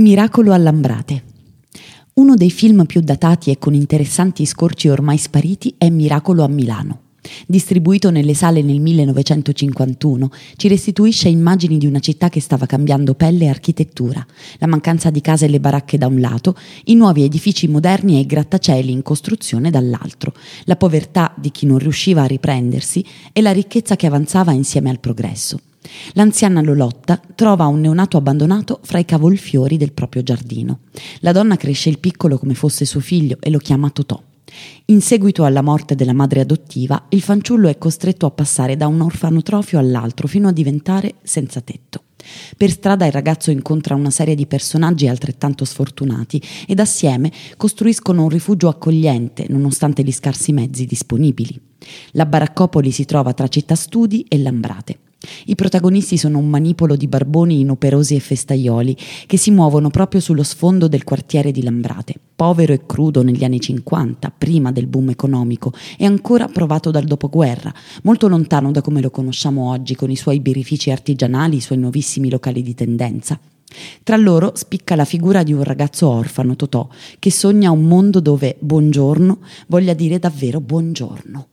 Miracolo a Lambrate. Uno dei film più datati e con interessanti scorci ormai spariti è Miracolo a Milano. Distribuito nelle sale nel 1951, ci restituisce immagini di una città che stava cambiando pelle e architettura, la mancanza di case e le baracche da un lato, i nuovi edifici moderni e i grattacieli in costruzione dall'altro, la povertà di chi non riusciva a riprendersi e la ricchezza che avanzava insieme al progresso. L'anziana Lolotta trova un neonato abbandonato fra i cavolfiori del proprio giardino. La donna cresce il piccolo come fosse suo figlio e lo chiama Totò. In seguito alla morte della madre adottiva, il fanciullo è costretto a passare da un orfanotrofio all'altro fino a diventare senza tetto. Per strada il ragazzo incontra una serie di personaggi altrettanto sfortunati ed assieme costruiscono un rifugio accogliente nonostante gli scarsi mezzi disponibili. La baraccopoli si trova tra città studi e Lambrate. I protagonisti sono un manipolo di barboni inoperosi e festaioli che si muovono proprio sullo sfondo del quartiere di Lambrate, povero e crudo negli anni 50, prima del boom economico, e ancora provato dal dopoguerra, molto lontano da come lo conosciamo oggi con i suoi birrifici artigianali, i suoi nuovissimi locali di tendenza. Tra loro spicca la figura di un ragazzo orfano, Totò, che sogna un mondo dove buongiorno voglia dire davvero buongiorno.